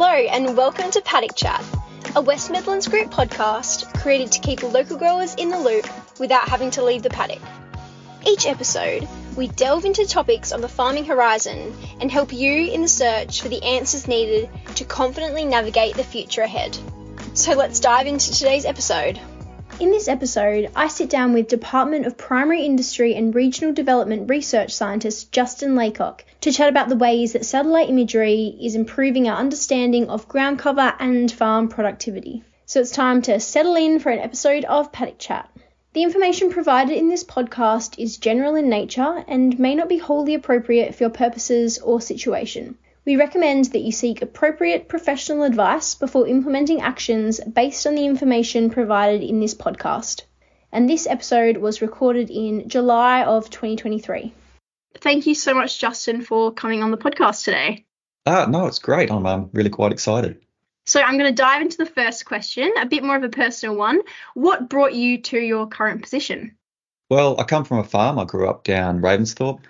Hello, and welcome to Paddock Chat, a West Midlands Group podcast created to keep local growers in the loop without having to leave the paddock. Each episode, we delve into topics on the farming horizon and help you in the search for the answers needed to confidently navigate the future ahead. So let's dive into today's episode. In this episode, I sit down with Department of Primary Industry and Regional Development Research Scientist Justin Laycock to chat about the ways that satellite imagery is improving our understanding of ground cover and farm productivity. So it's time to settle in for an episode of Paddock Chat. The information provided in this podcast is general in nature and may not be wholly appropriate for your purposes or situation. We recommend that you seek appropriate professional advice before implementing actions based on the information provided in this podcast. And this episode was recorded in July of 2023. Thank you so much, Justin, for coming on the podcast today. Ah, no, it's great. I'm um, really quite excited. So I'm going to dive into the first question, a bit more of a personal one. What brought you to your current position? Well, I come from a farm. I grew up down Ravensthorpe,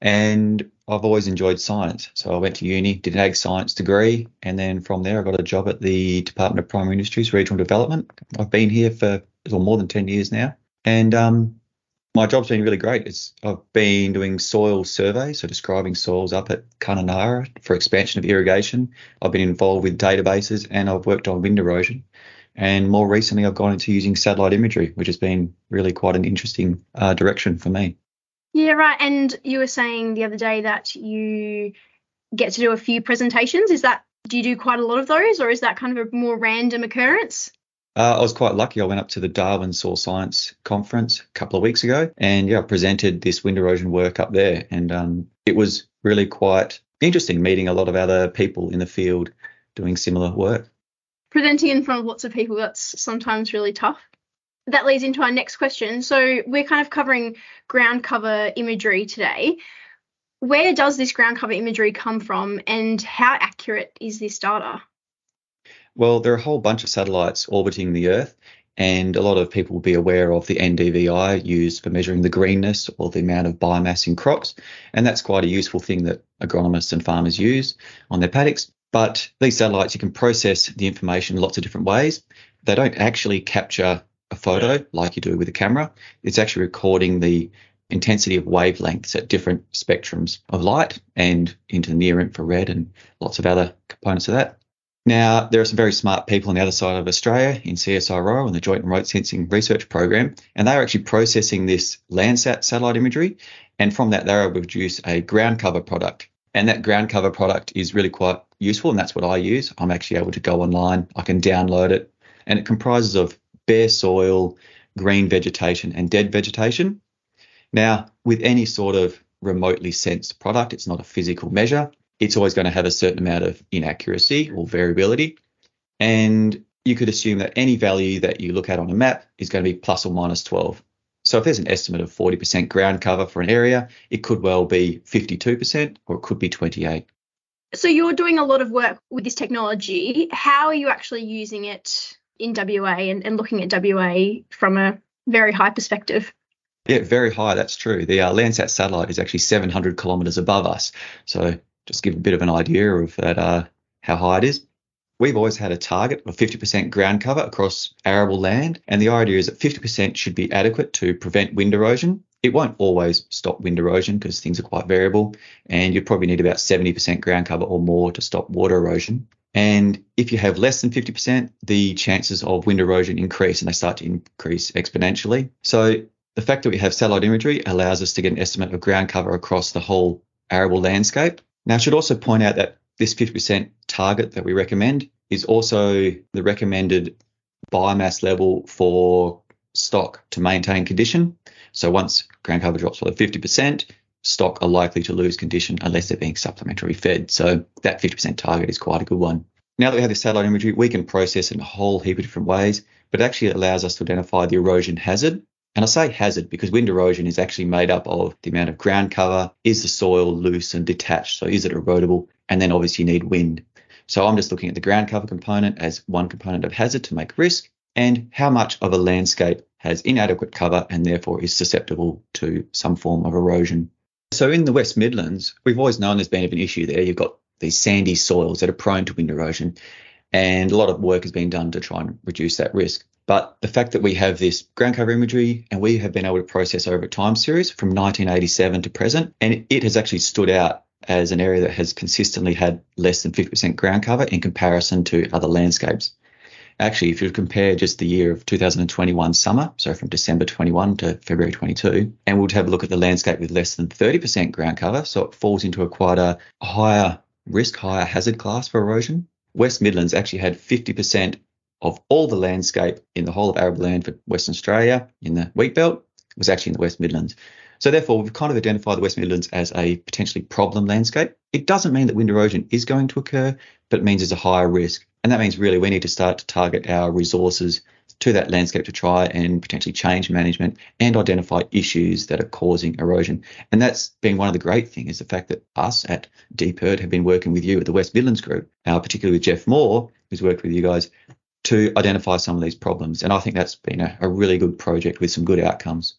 and I've always enjoyed science. So I went to uni, did an ag science degree, and then from there I got a job at the Department of Primary Industries Regional Development. I've been here for well, more than 10 years now, and um, my job's been really great. It's I've been doing soil surveys, so describing soils up at Kununurra for expansion of irrigation. I've been involved with databases, and I've worked on wind erosion. And more recently, I've gone into using satellite imagery, which has been really quite an interesting uh, direction for me. Yeah, right. And you were saying the other day that you get to do a few presentations. Is that do you do quite a lot of those, or is that kind of a more random occurrence? Uh, I was quite lucky. I went up to the Darwin Soil Science Conference a couple of weeks ago, and yeah, I presented this wind erosion work up there, and um, it was really quite interesting meeting a lot of other people in the field doing similar work. Presenting in front of lots of people that's sometimes really tough that leads into our next question. So we're kind of covering ground cover imagery today. Where does this ground cover imagery come from and how accurate is this data? Well, there are a whole bunch of satellites orbiting the Earth, and a lot of people will be aware of the NDVI used for measuring the greenness or the amount of biomass in crops. And that's quite a useful thing that agronomists and farmers use on their paddocks. But these satellites, you can process the information in lots of different ways. They don't actually capture a photo like you do with a camera. It's actually recording the intensity of wavelengths at different spectrums of light and into near infrared and lots of other components of that. Now, there are some very smart people on the other side of Australia in CSIRO and the Joint Remote Sensing Research Program, and they are actually processing this Landsat satellite imagery, and from that they're able to produce a ground cover product. And that ground cover product is really quite useful, and that's what I use. I'm actually able to go online, I can download it, and it comprises of bare soil, green vegetation, and dead vegetation. Now, with any sort of remotely sensed product, it's not a physical measure. It's always going to have a certain amount of inaccuracy or variability. And you could assume that any value that you look at on a map is going to be plus or minus 12. So if there's an estimate of 40% ground cover for an area, it could well be 52% or it could be 28. So you're doing a lot of work with this technology. How are you actually using it in WA and, and looking at WA from a very high perspective. Yeah, very high. That's true. The uh, Landsat satellite is actually 700 kilometres above us. So just give a bit of an idea of that, uh, how high it is. We've always had a target of 50% ground cover across arable land, and the idea is that 50% should be adequate to prevent wind erosion. It won't always stop wind erosion because things are quite variable, and you probably need about 70% ground cover or more to stop water erosion. And if you have less than 50%, the chances of wind erosion increase and they start to increase exponentially. So the fact that we have satellite imagery allows us to get an estimate of ground cover across the whole arable landscape. Now, I should also point out that this 50% target that we recommend is also the recommended biomass level for stock to maintain condition. So once ground cover drops below 50%, stock are likely to lose condition unless they're being supplementary fed. So that 50% target is quite a good one. Now that we have the satellite imagery, we can process it in a whole heap of different ways, but it actually allows us to identify the erosion hazard. And I say hazard because wind erosion is actually made up of the amount of ground cover, is the soil loose and detached, so is it erodible, and then obviously you need wind. So I'm just looking at the ground cover component as one component of hazard to make risk, and how much of a landscape has inadequate cover and therefore is susceptible to some form of erosion. So in the West Midlands, we've always known there's been an issue there. You've got these sandy soils that are prone to wind erosion. And a lot of work has been done to try and reduce that risk. But the fact that we have this ground cover imagery and we have been able to process over a time series from 1987 to present, and it has actually stood out as an area that has consistently had less than 50% ground cover in comparison to other landscapes. Actually, if you compare just the year of 2021 summer, so from December 21 to February 22, and we'll have a look at the landscape with less than 30% ground cover, so it falls into a quite a higher risk, higher hazard class for erosion. West Midlands actually had 50% of all the landscape in the whole of arable land for Western Australia in the wheat belt was actually in the West Midlands. So therefore, we've kind of identified the West Midlands as a potentially problem landscape. It doesn't mean that wind erosion is going to occur, but it means there's a higher risk. And that means really we need to start to target our resources to that landscape to try and potentially change management and identify issues that are causing erosion. And that's been one of the great things is the fact that us at DPIRD have been working with you at the West Midlands Group, uh, particularly with Jeff Moore, who's worked with you guys to identify some of these problems. And I think that's been a, a really good project with some good outcomes.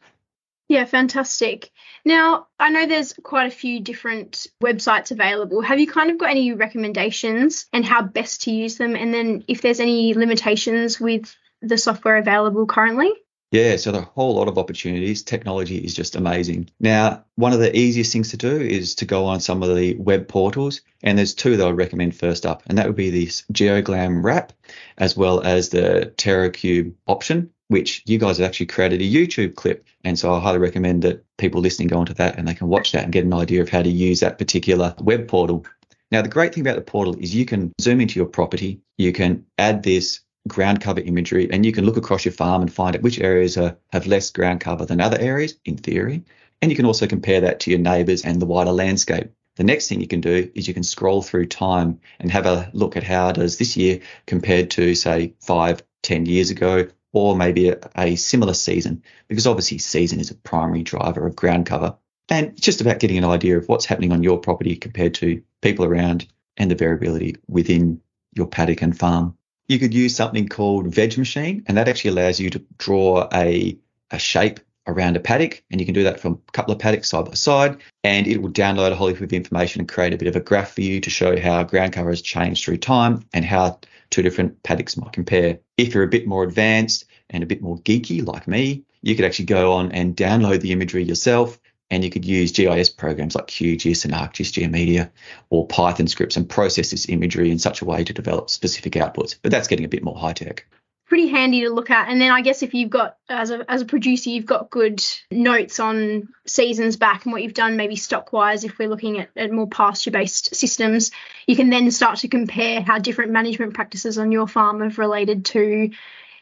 Yeah, fantastic. Now, I know there's quite a few different websites available. Have you kind of got any recommendations and how best to use them? And then if there's any limitations with the software available currently? Yeah, so a whole lot of opportunities. Technology is just amazing. Now, one of the easiest things to do is to go on some of the web portals, and there's two that I would recommend first up, and that would be this GeoGlam RaPP, as well as the Terria Cube option, which you guys have actually created a YouTube clip. And so I highly recommend that people listening go onto that and they can watch that and get an idea of how to use that particular web portal. Now, the great thing about the portal is you can zoom into your property, you can add this ground cover imagery and you can look across your farm and find out which areas are, have less ground cover than other areas in theory. And you can also compare that to your neighbours and the wider landscape. The next thing you can do is you can scroll through time and have a look at how does this year compared to say five, ten years ago, or maybe a, a similar season, because obviously season is a primary driver of ground cover. And it's just about getting an idea of what's happening on your property compared to people around and the variability within your paddock and farm you could use something called VegMachine, and that actually allows you to draw a, a shape around a paddock, and you can do that from a couple of paddocks side by side, and it will download a whole heap of information and create a bit of a graph for you to show how ground cover has changed through time and how two different paddocks might compare. If you're a bit more advanced and a bit more geeky like me, you could actually go on and download the imagery yourself and you could use GIS programs like QGIS and ArcGIS GeoMedia or Python scripts and process this imagery in such a way to develop specific outputs. But that's getting a bit more high tech. Pretty handy to look at. And then I guess if you've got, as a, as a producer, you've got good notes on seasons back and what you've done, maybe stock wise, if we're looking at, at more pasture based systems, you can then start to compare how different management practices on your farm have related to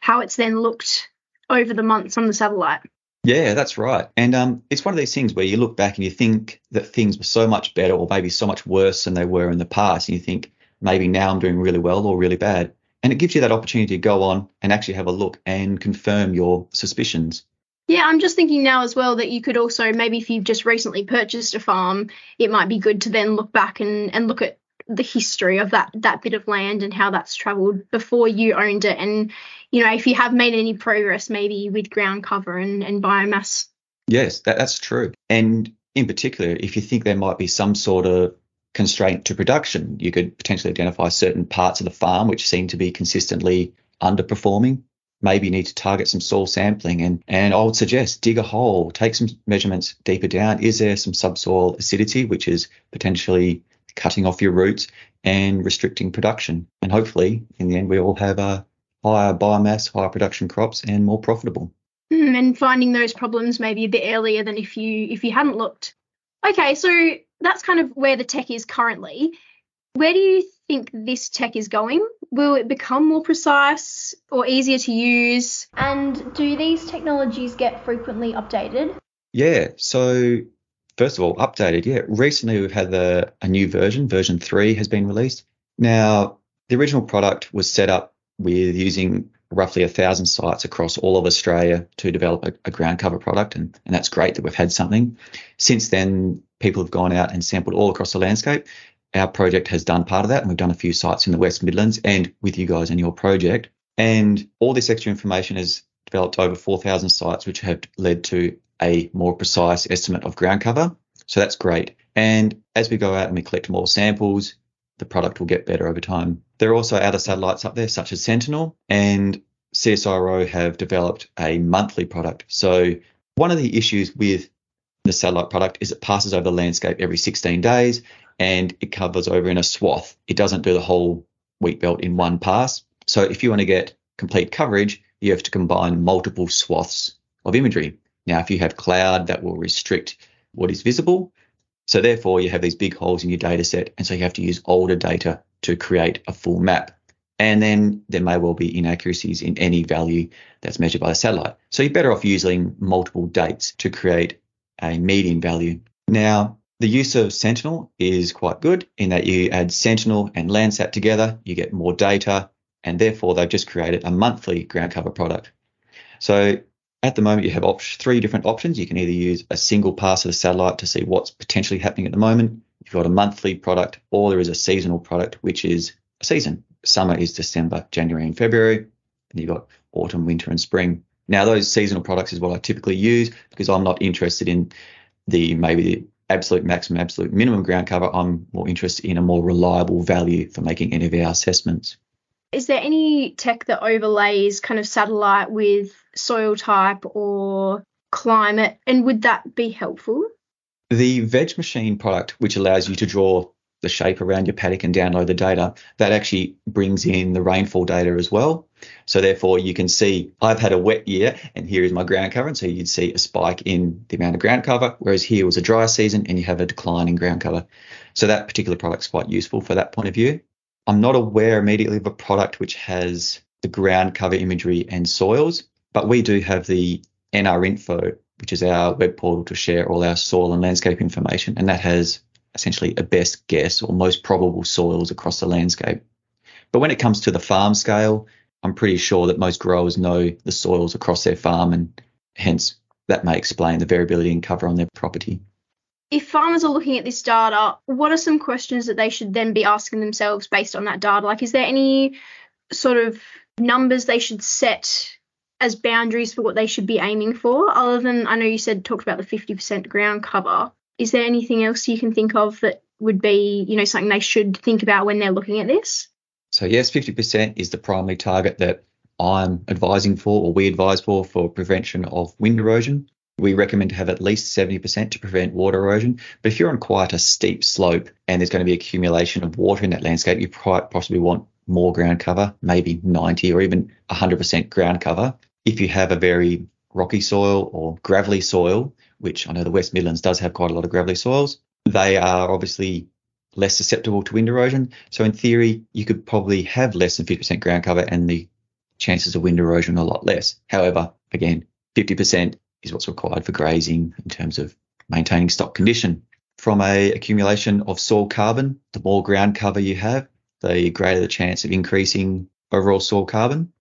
how it's then looked over the months on the satellite. Yeah, that's right. And um, it's one of these things where you look back and you think that things were so much better or maybe so much worse than they were in the past. And you think maybe now I'm doing really well or really bad. And it gives you that opportunity to go on and actually have a look and confirm your suspicions. Yeah, I'm just thinking now as well that you could also maybe if you've just recently purchased a farm, it might be good to then look back and, and look at the history of that that bit of land and how that's traveled before you owned it and you know, if you have made any progress maybe with ground cover and, and biomass. Yes, that, that's true. And in particular, if you think there might be some sort of constraint to production, you could potentially identify certain parts of the farm which seem to be consistently underperforming. Maybe you need to target some soil sampling and, and I would suggest dig a hole, take some measurements deeper down. Is there some subsoil acidity, which is potentially cutting off your roots and restricting production? And hopefully, in the end, we all have a higher biomass, higher production crops, and more profitable. Mm, and finding those problems maybe a bit earlier than if you if you hadn't looked. Okay, so that's kind of where the tech is currently. Where do you think this tech is going? Will it become more precise or easier to use? And do these technologies get frequently updated? Yeah, so first of all, updated. Yeah, recently we've had the, a new version, version three has been released. Now, the original product was set up with using roughly a thousand sites across all of Australia to develop a, a, ground cover product, and, and that's great that we've had something. Since then, people have gone out and sampled all across the landscape. Our project has done part of that, and we've done a few sites in the West Midlands and with you guys and your project. And all this extra information has developed over 4,000 sites, which have led to a more precise estimate of ground cover. So that's great. And as we go out and we collect more samples, the product will get better over time. There are also other satellites up there, such as Sentinel, and CSIRO have developed a monthly product. So one of the issues with the satellite product is it passes over the landscape every 16 days and it covers over in a swath. It doesn't do the whole wheat belt in one pass. So if you want to get complete coverage, you have to combine multiple swaths of imagery. Now, if you have cloud, that will restrict what is visible. So therefore, you have these big holes in your data set, and so you have to use older data to create a full map. And then there may well be inaccuracies in any value that's measured by the satellite. So you're better off using multiple dates to create a median value. Now, the use of Sentinel is quite good in that you add Sentinel and Landsat together, you get more data, and therefore they've just created a monthly ground cover product. So at the moment, you have op- three different options. You can either use a single pass of the satellite to see what's potentially happening at the moment. You've got a monthly product, or there is a seasonal product, which is a season. Summer is December, January, and February. And you've got autumn, winter, and spring. Now, those seasonal products is what I typically use because I'm not interested in the maybe the absolute maximum, absolute minimum ground cover. I'm more interested in a more reliable value for making any of our assessments. Is there any tech that overlays kind of satellite with soil type or climate, and would that be helpful? The VegMachine product, which allows you to draw the shape around your paddock and download the data, that actually brings in the rainfall data as well. So therefore you can see I've had a wet year and here is my ground cover. And so you'd see a spike in the amount of ground cover, whereas here was a dry season and you have a decline in ground cover. So that particular product is quite useful for that point of view. I'm not aware immediately of a product which has the ground cover imagery and soils, but we do have the NRInfo, which is our web portal to share all our soil and landscape information, and that has essentially a best guess or most probable soils across the landscape. But when it comes to the farm scale, I'm pretty sure that most growers know the soils across their farm, and hence that may explain the variability in cover on their property. If farmers are looking at this data, what are some questions that they should then be asking themselves based on that data? Like, is there any sort of numbers they should set as boundaries for what they should be aiming for, other than I know you said talked about the 50% ground cover? Is there anything else you can think of that would be, you know, something they should think about when they're looking at this? So yes, 50% is the primary target that I'm advising for or we advise for for prevention of wind erosion. We recommend to have at least 70% to prevent water erosion. But if you're on quite a steep slope and there's going to be accumulation of water in that landscape, you possibly want more ground cover, maybe 90 or even 100% ground cover. If you have a very rocky soil or gravelly soil, which I know the West Midlands does have quite a lot of gravelly soils. They are obviously less susceptible to wind erosion. So in theory, you could probably have less than 50% ground cover and the chances of wind erosion are a lot less. However, again, 50% is what's required for grazing in terms of maintaining stock condition. From a accumulation of soil carbon, the more ground cover you have, the greater the chance of increasing overall soil carbon.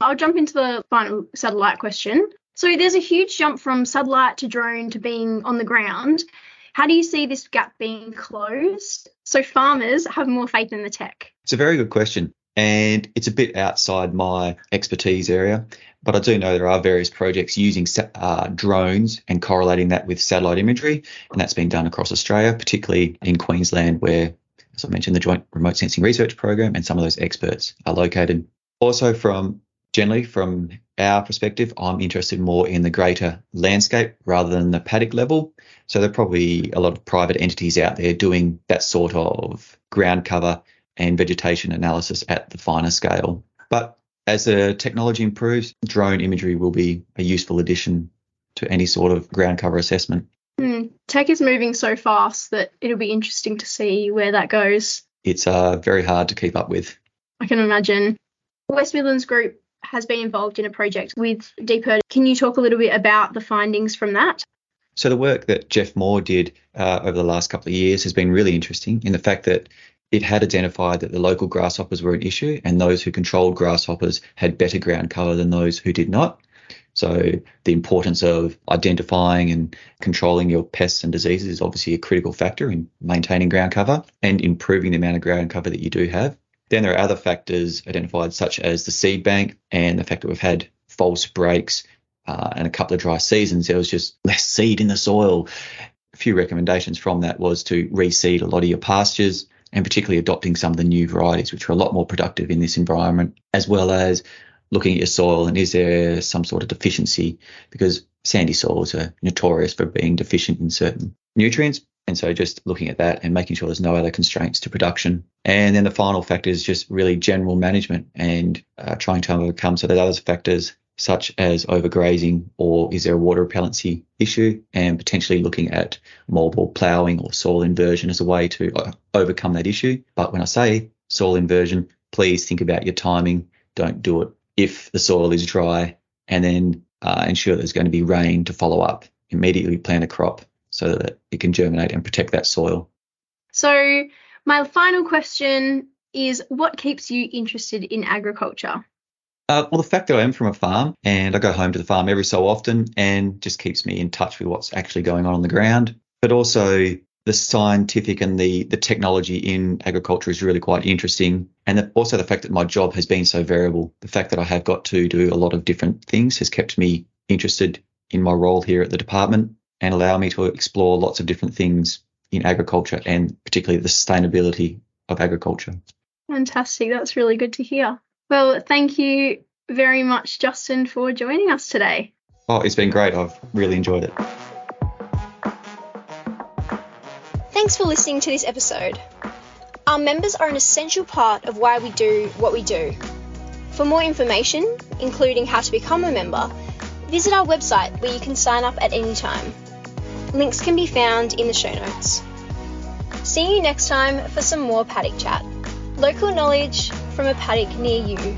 I'll jump into the final satellite question. So there's a huge jump from satellite to drone to being on the ground. How do you see this gap being closed so farmers have more faith in the tech? It's a very good question. And it's a bit outside my expertise area, but I do know there are various projects using uh, drones and correlating that with satellite imagery. And that's been done across Australia, particularly in Queensland, where, as I mentioned, the Joint Remote Sensing Research Program and some of those experts are located. Also, from generally from our perspective, I'm interested more in the greater landscape rather than the paddock level. So there are probably a lot of private entities out there doing that sort of ground cover and vegetation analysis at the finer scale. But as the technology improves, drone imagery will be a useful addition to any sort of ground cover assessment. Mm. Tech is moving so fast that it'll be interesting to see where that goes. It's uh, very hard to keep up with. I can imagine. West Midlands Group has been involved in a project with DPIRD. Can you talk a little bit about the findings from that? So the work that Jeff Moore did uh, over the last couple of years has been really interesting in the fact that it had identified that the local grasshoppers were an issue and those who controlled grasshoppers had better ground cover than those who did not. So the importance of identifying and controlling your pests and diseases is obviously a critical factor in maintaining ground cover and improving the amount of ground cover that you do have. Then there are other factors identified, such as the seed bank and the fact that we've had false breaks uh, and a couple of dry seasons. There was just less seed in the soil. A few recommendations from that was to reseed a lot of your pastures and particularly adopting some of the new varieties, which are a lot more productive in this environment, as well as looking at your soil and is there some sort of deficiency because sandy soils are notorious for being deficient in certain nutrients. And so just looking at that and making sure there's no other constraints to production. And then the final factor is just really general management and uh, trying to overcome so that other factors such as overgrazing or is there a water repellency issue and potentially looking at multiple ploughing or soil inversion as a way to uh, overcome that issue. But when I say soil inversion, please think about your timing. Don't do it if the soil is dry and then uh, ensure there's going to be rain to follow up. Immediately plant a crop so that it can germinate and protect that soil. So, my final question is what keeps you interested in agriculture? Uh, well, the fact that I am from a farm and I go home to the farm every so often and just keeps me in touch with what's actually going on on the ground, but also the scientific and the the technology in agriculture is really quite interesting, and the, also the fact that my job has been so variable. The fact that I have got to do a lot of different things has kept me interested in my role here at the department and allow me to explore lots of different things in agriculture and particularly the sustainability of agriculture. Fantastic. That's really good to hear. Well, thank you very much, Justin, for joining us today. Oh, it's been great. I've really enjoyed it. Thanks for listening to this episode. Our members are an essential part of why we do what we do. For more information, including how to become a member, visit our website where you can sign up at any time. Links can be found in the show notes. See you next time for some more paddock chat. Local knowledge from a paddock near you.